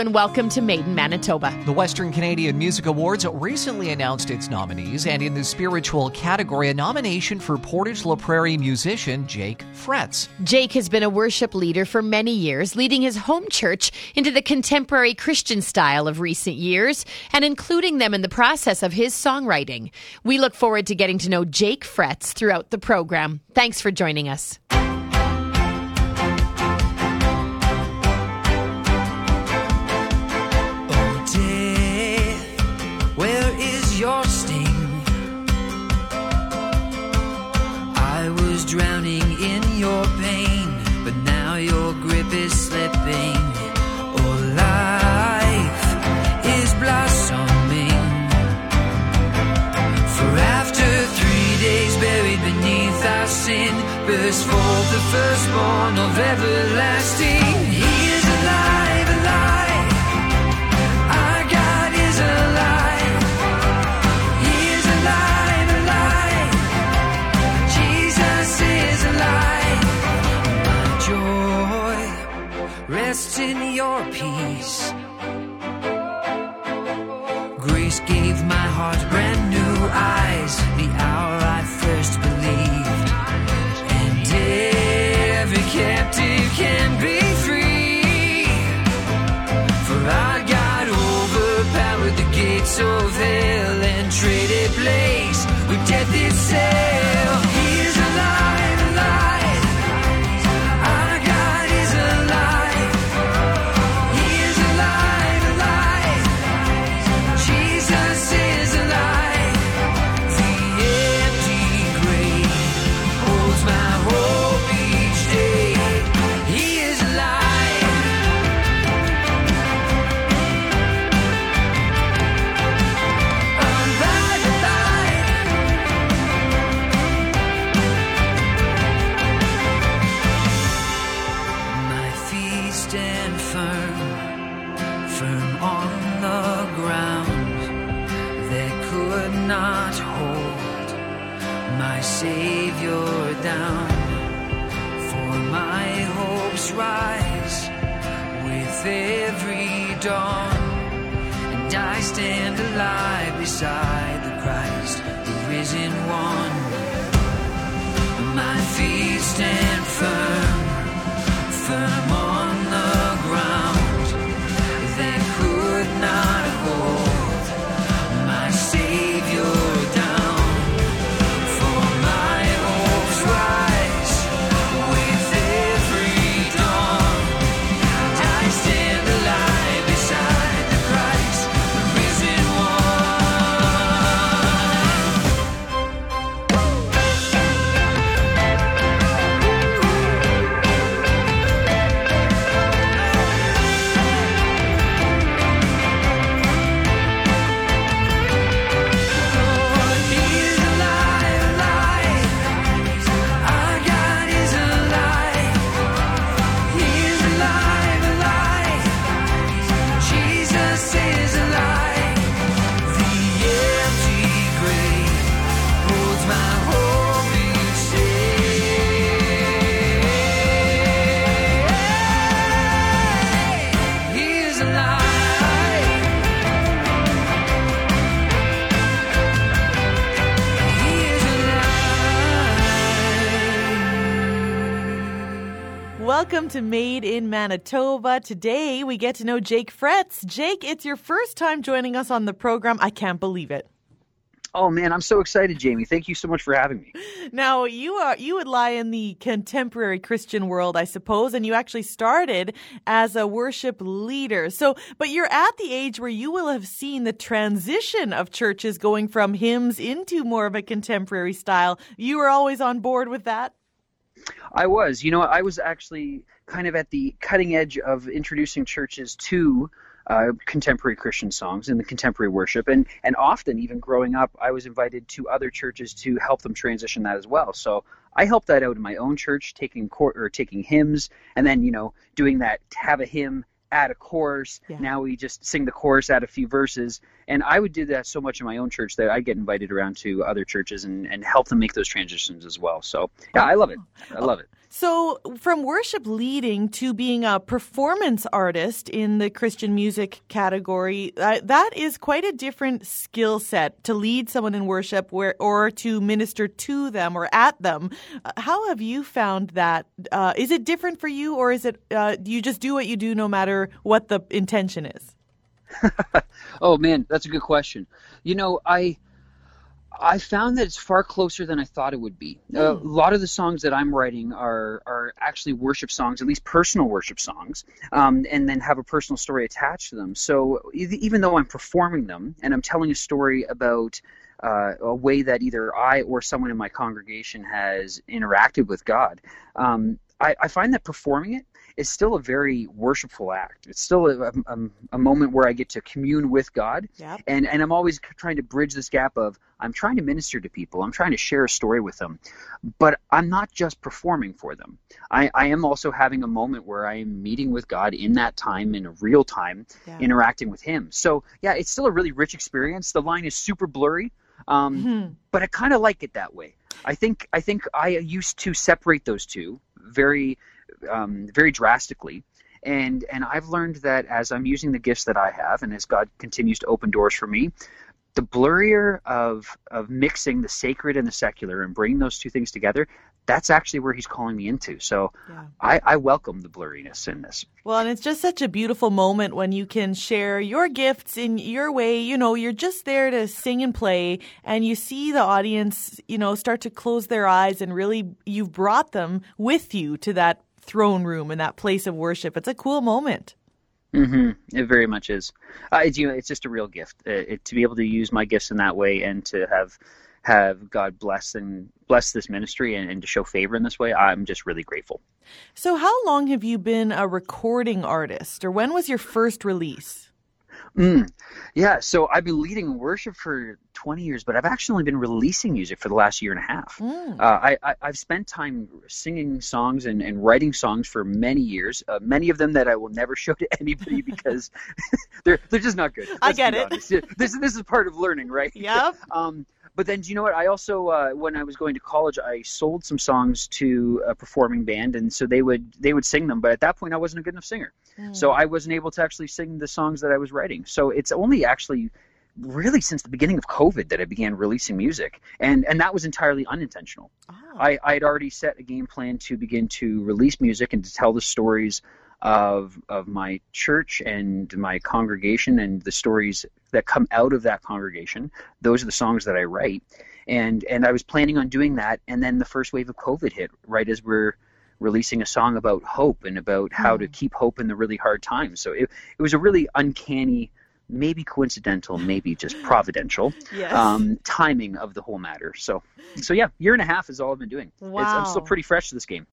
And welcome to Made in Manitoba. The Western Canadian Music Awards recently announced its nominees, and in the spiritual category, a nomination for Portage La Prairie musician Jake Fretz. Jake has been a worship leader for many years, leading his home church into the contemporary Christian style of recent years and including them in the process of his songwriting. We look forward to getting to know Jake Fretz throughout the program. Thanks for joining us. Firstborn of everlasting. Could not hold my Savior down. For my hopes rise with every dawn, and I stand alive beside the Christ, the risen one. My feet stand firm, firm on Welcome to Made in Manitoba. Today we get to know Jake Fretz. Jake, it's your first time joining us on the program. I can't believe it. Oh man, I'm so excited, Jamie. Thank you so much for having me. Now you are you would lie in the contemporary Christian world, I suppose, and you actually started as a worship leader. So, but you're at the age where you will have seen the transition of churches going from hymns into more of a contemporary style. You were always on board with that. I was, you know, I was actually kind of at the cutting edge of introducing churches to uh, contemporary Christian songs and the contemporary worship, and and often even growing up, I was invited to other churches to help them transition that as well. So I helped that out in my own church, taking court or taking hymns, and then you know doing that have a hymn add a chorus. Yeah. Now we just sing the chorus, add a few verses. And I would do that so much in my own church that I get invited around to other churches and, and help them make those transitions as well. So, yeah, I love it. I oh, love it. So, from worship leading to being a performance artist in the Christian music category, uh, that is quite a different skill set to lead someone in worship where, or to minister to them or at them. Uh, how have you found that? Uh, is it different for you, or is it uh, you just do what you do no matter what the intention is? oh man, that's a good question. You know, I I found that it's far closer than I thought it would be. Mm. Uh, a lot of the songs that I'm writing are are actually worship songs, at least personal worship songs, um, and then have a personal story attached to them. So even though I'm performing them and I'm telling a story about uh, a way that either I or someone in my congregation has interacted with God, um, I, I find that performing it is still a very worshipful act. It's still a, a, a moment where I get to commune with God, yep. and and I'm always trying to bridge this gap of I'm trying to minister to people, I'm trying to share a story with them, but I'm not just performing for them. I, I am also having a moment where I am meeting with God in that time, in real time, yeah. interacting with Him. So yeah, it's still a really rich experience. The line is super blurry, um, mm-hmm. but I kind of like it that way. I think I think I used to separate those two very um, very drastically. And and I've learned that as I'm using the gifts that I have, and as God continues to open doors for me, the blurrier of of mixing the sacred and the secular and bringing those two things together, that's actually where He's calling me into. So yeah. I, I welcome the blurriness in this. Well, and it's just such a beautiful moment when you can share your gifts in your way. You know, you're just there to sing and play, and you see the audience, you know, start to close their eyes, and really you've brought them with you to that throne room and that place of worship. It's a cool moment. Mm-hmm. It very much is. Uh, it's, you know, it's just a real gift uh, it, to be able to use my gifts in that way and to have have God bless and bless this ministry and, and to show favor in this way. I'm just really grateful. So, how long have you been a recording artist, or when was your first release? Mm. Yeah, so I've been leading worship for 20 years, but I've actually only been releasing music for the last year and a half. Mm. Uh, I, I, have spent time singing songs and, and writing songs for many years, uh, many of them that I will never show to anybody because they're, they're just not good. I get it. This, this is part of learning, right? Yep. um, but then, do you know what? I also, uh, when I was going to college, I sold some songs to a performing band, and so they would they would sing them. But at that point, I wasn't a good enough singer, mm. so I wasn't able to actually sing the songs that I was writing. So it's only actually really since the beginning of COVID that I began releasing music, and and that was entirely unintentional. Oh. I I had already set a game plan to begin to release music and to tell the stories of of my church and my congregation and the stories that come out of that congregation. Those are the songs that I write, and and I was planning on doing that, and then the first wave of COVID hit right as we're releasing a song about hope and about how mm. to keep hope in the really hard times. So it it was a really uncanny. Maybe coincidental, maybe just providential yes. um, timing of the whole matter. So, so yeah, year and a half is all I've been doing. Wow. It's, I'm still pretty fresh to this game.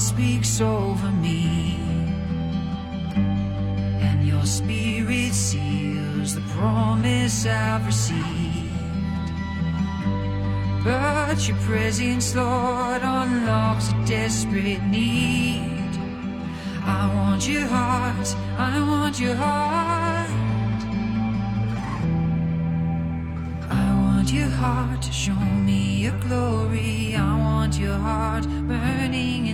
God speaks over me, and your spirit seals the promise I've received. But your presence, Lord, unlocks a desperate need. I want your heart, I want your heart. I want your heart to show me your glory. I want your heart burning.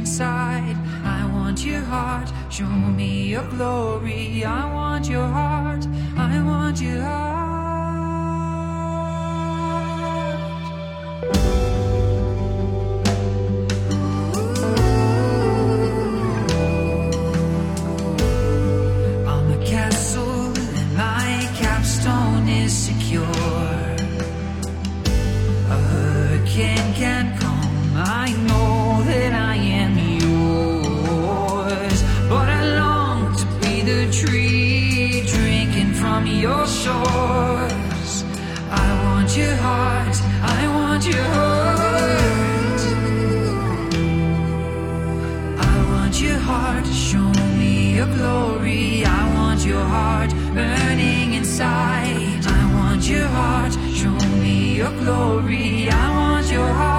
I want your heart, show me your glory. I want your heart, burning inside. I want your heart. Show me your glory. I want your heart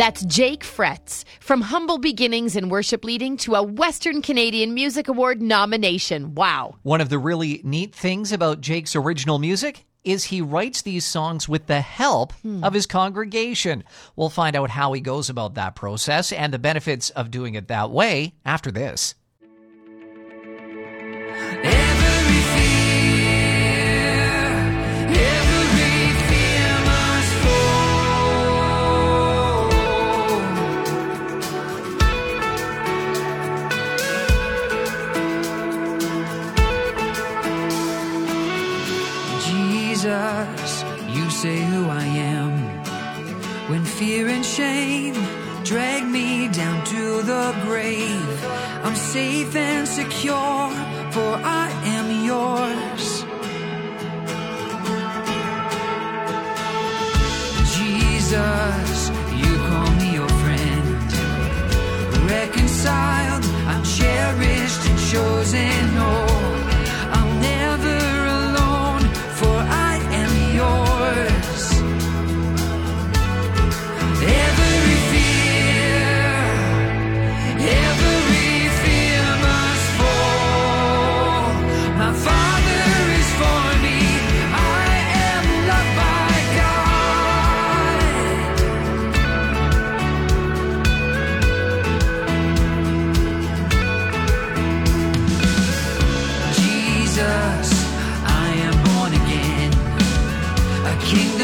That's Jake Fretz. From humble beginnings in worship leading to a Western Canadian Music Award nomination. Wow. One of the really neat things about Jake's original music is he writes these songs with the help Hmm. of his congregation. We'll find out how he goes about that process and the benefits of doing it that way after this. Cherished a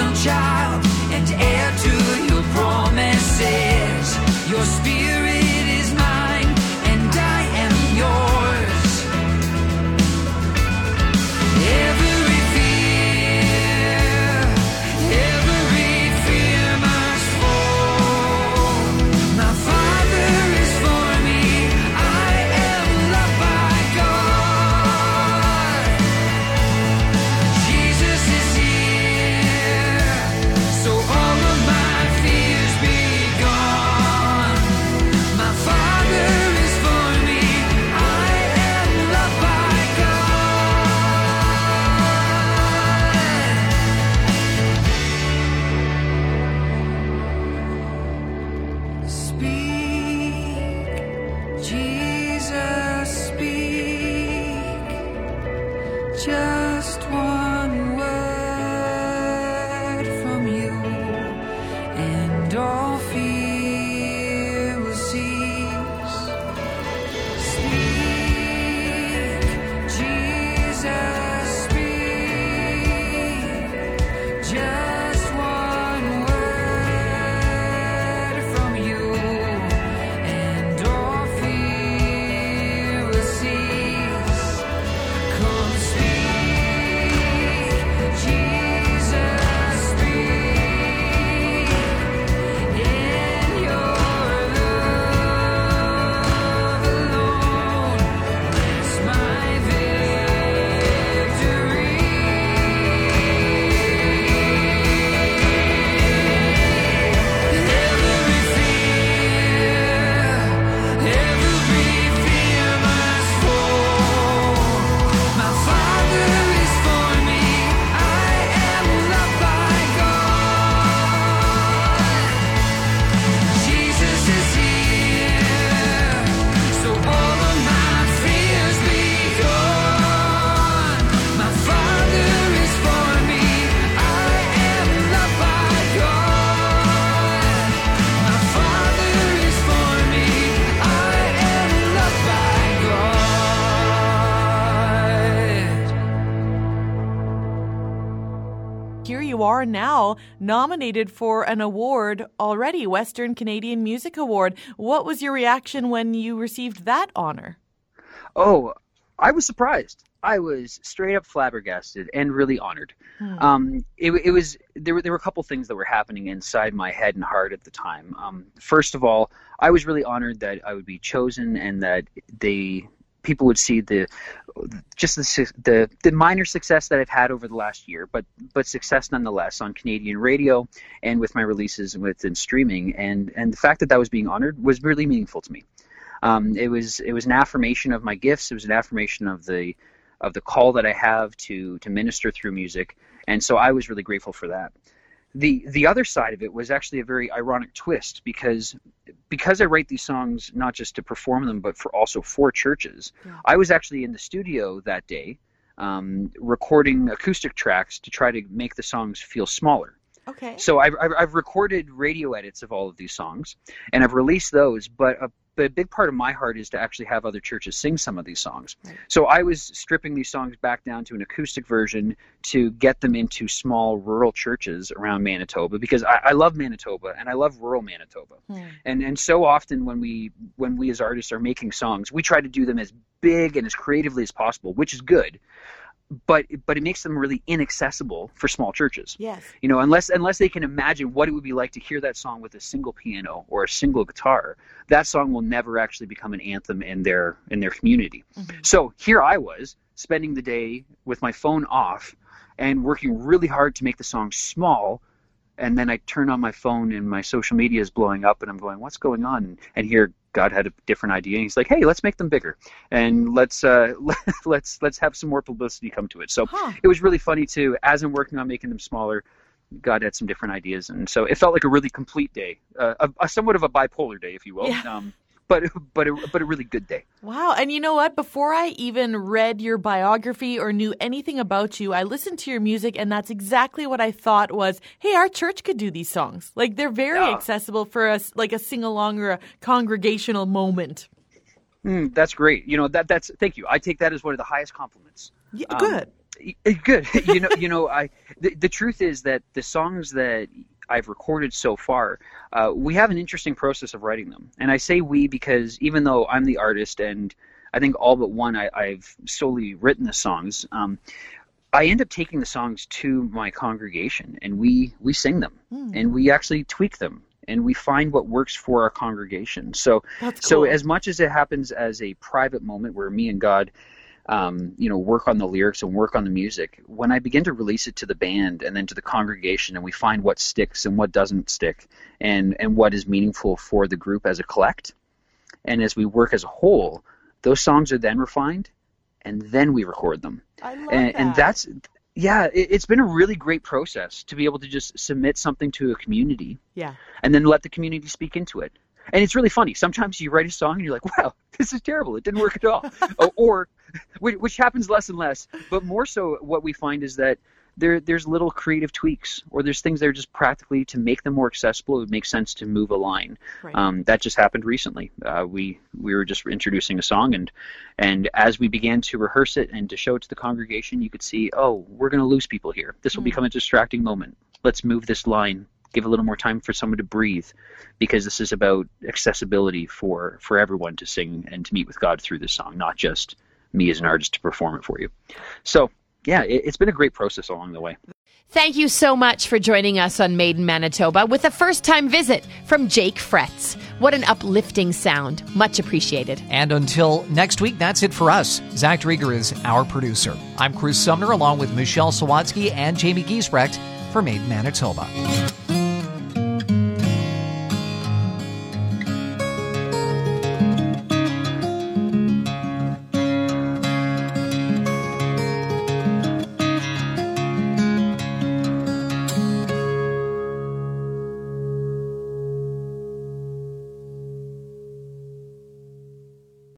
nominated for an award already, Western Canadian Music Award. What was your reaction when you received that honor? Oh, I was surprised. I was straight up flabbergasted and really honored. Um, it, it was there were there were a couple things that were happening inside my head and heart at the time. Um, first of all, I was really honored that I would be chosen and that they people would see the just the the the minor success that I've had over the last year, but but success nonetheless on Canadian radio and with my releases within streaming, and and the fact that that was being honored was really meaningful to me. Um, it was it was an affirmation of my gifts. It was an affirmation of the of the call that I have to to minister through music, and so I was really grateful for that. The the other side of it was actually a very ironic twist because because I write these songs not just to perform them but for also for churches. Yeah. I was actually in the studio that day um, recording acoustic tracks to try to make the songs feel smaller. Okay. So I've, I've, I've recorded radio edits of all of these songs, and I've released those. But a, a big part of my heart is to actually have other churches sing some of these songs. Right. So I was stripping these songs back down to an acoustic version to get them into small rural churches around Manitoba because I, I love Manitoba and I love rural Manitoba. Hmm. And and so often when we when we as artists are making songs, we try to do them as big and as creatively as possible, which is good but but it makes them really inaccessible for small churches. Yes. You know, unless unless they can imagine what it would be like to hear that song with a single piano or a single guitar, that song will never actually become an anthem in their in their community. Mm-hmm. So here I was spending the day with my phone off and working really hard to make the song small and then I turn on my phone and my social media is blowing up and I'm going, what's going on? And here God had a different idea and he's like, hey, let's make them bigger and let's uh, let's let's have some more publicity come to it. So huh. it was really funny too. As I'm working on making them smaller, God had some different ideas, and so it felt like a really complete day, uh, a, a, somewhat of a bipolar day, if you will. Yeah. Um, but but a, but a really good day. Wow! And you know what? Before I even read your biography or knew anything about you, I listened to your music, and that's exactly what I thought was, hey, our church could do these songs. Like they're very yeah. accessible for us, like a sing along or a congregational moment. Mm, that's great. You know that that's thank you. I take that as one of the highest compliments. Yeah, um, good. Good. you know, you know, I the, the truth is that the songs that I've recorded so far, uh, we have an interesting process of writing them. And I say we because even though I'm the artist and I think all but one I, have solely written the songs, um, I end up taking the songs to my congregation and we, we sing them mm. and we actually tweak them and we find what works for our congregation. So, cool. so as much as it happens as a private moment where me and God um, you know, work on the lyrics and work on the music, when I begin to release it to the band and then to the congregation, and we find what sticks and what doesn't stick, and and what is meaningful for the group as a collect, and as we work as a whole, those songs are then refined, and then we record them. I love and, that. and that's yeah, it, has been a really great process to be able to just submit something to a community, yeah, and then let the community speak into it. And it's really funny. Sometimes you write a song and you're like, wow, this is terrible. It didn't work at all. or, which happens less and less. But more so, what we find is that there, there's little creative tweaks or there's things that are just practically to make them more accessible. It would make sense to move a line. Right. Um, that just happened recently. Uh, we we were just introducing a song and and as we began to rehearse it and to show it to the congregation, you could see, oh, we're going to lose people here. This will mm. become a distracting moment. Let's move this line give a little more time for someone to breathe because this is about accessibility for for everyone to sing and to meet with God through this song, not just me as an artist to perform it for you. So, yeah, it, it's been a great process along the way. Thank you so much for joining us on Made in Manitoba with a first time visit from Jake Fretz. What an uplifting sound. Much appreciated. And until next week, that's it for us. Zach Drieger is our producer. I'm Chris Sumner along with Michelle Sawatsky and Jamie Giesbrecht for Made in Manitoba.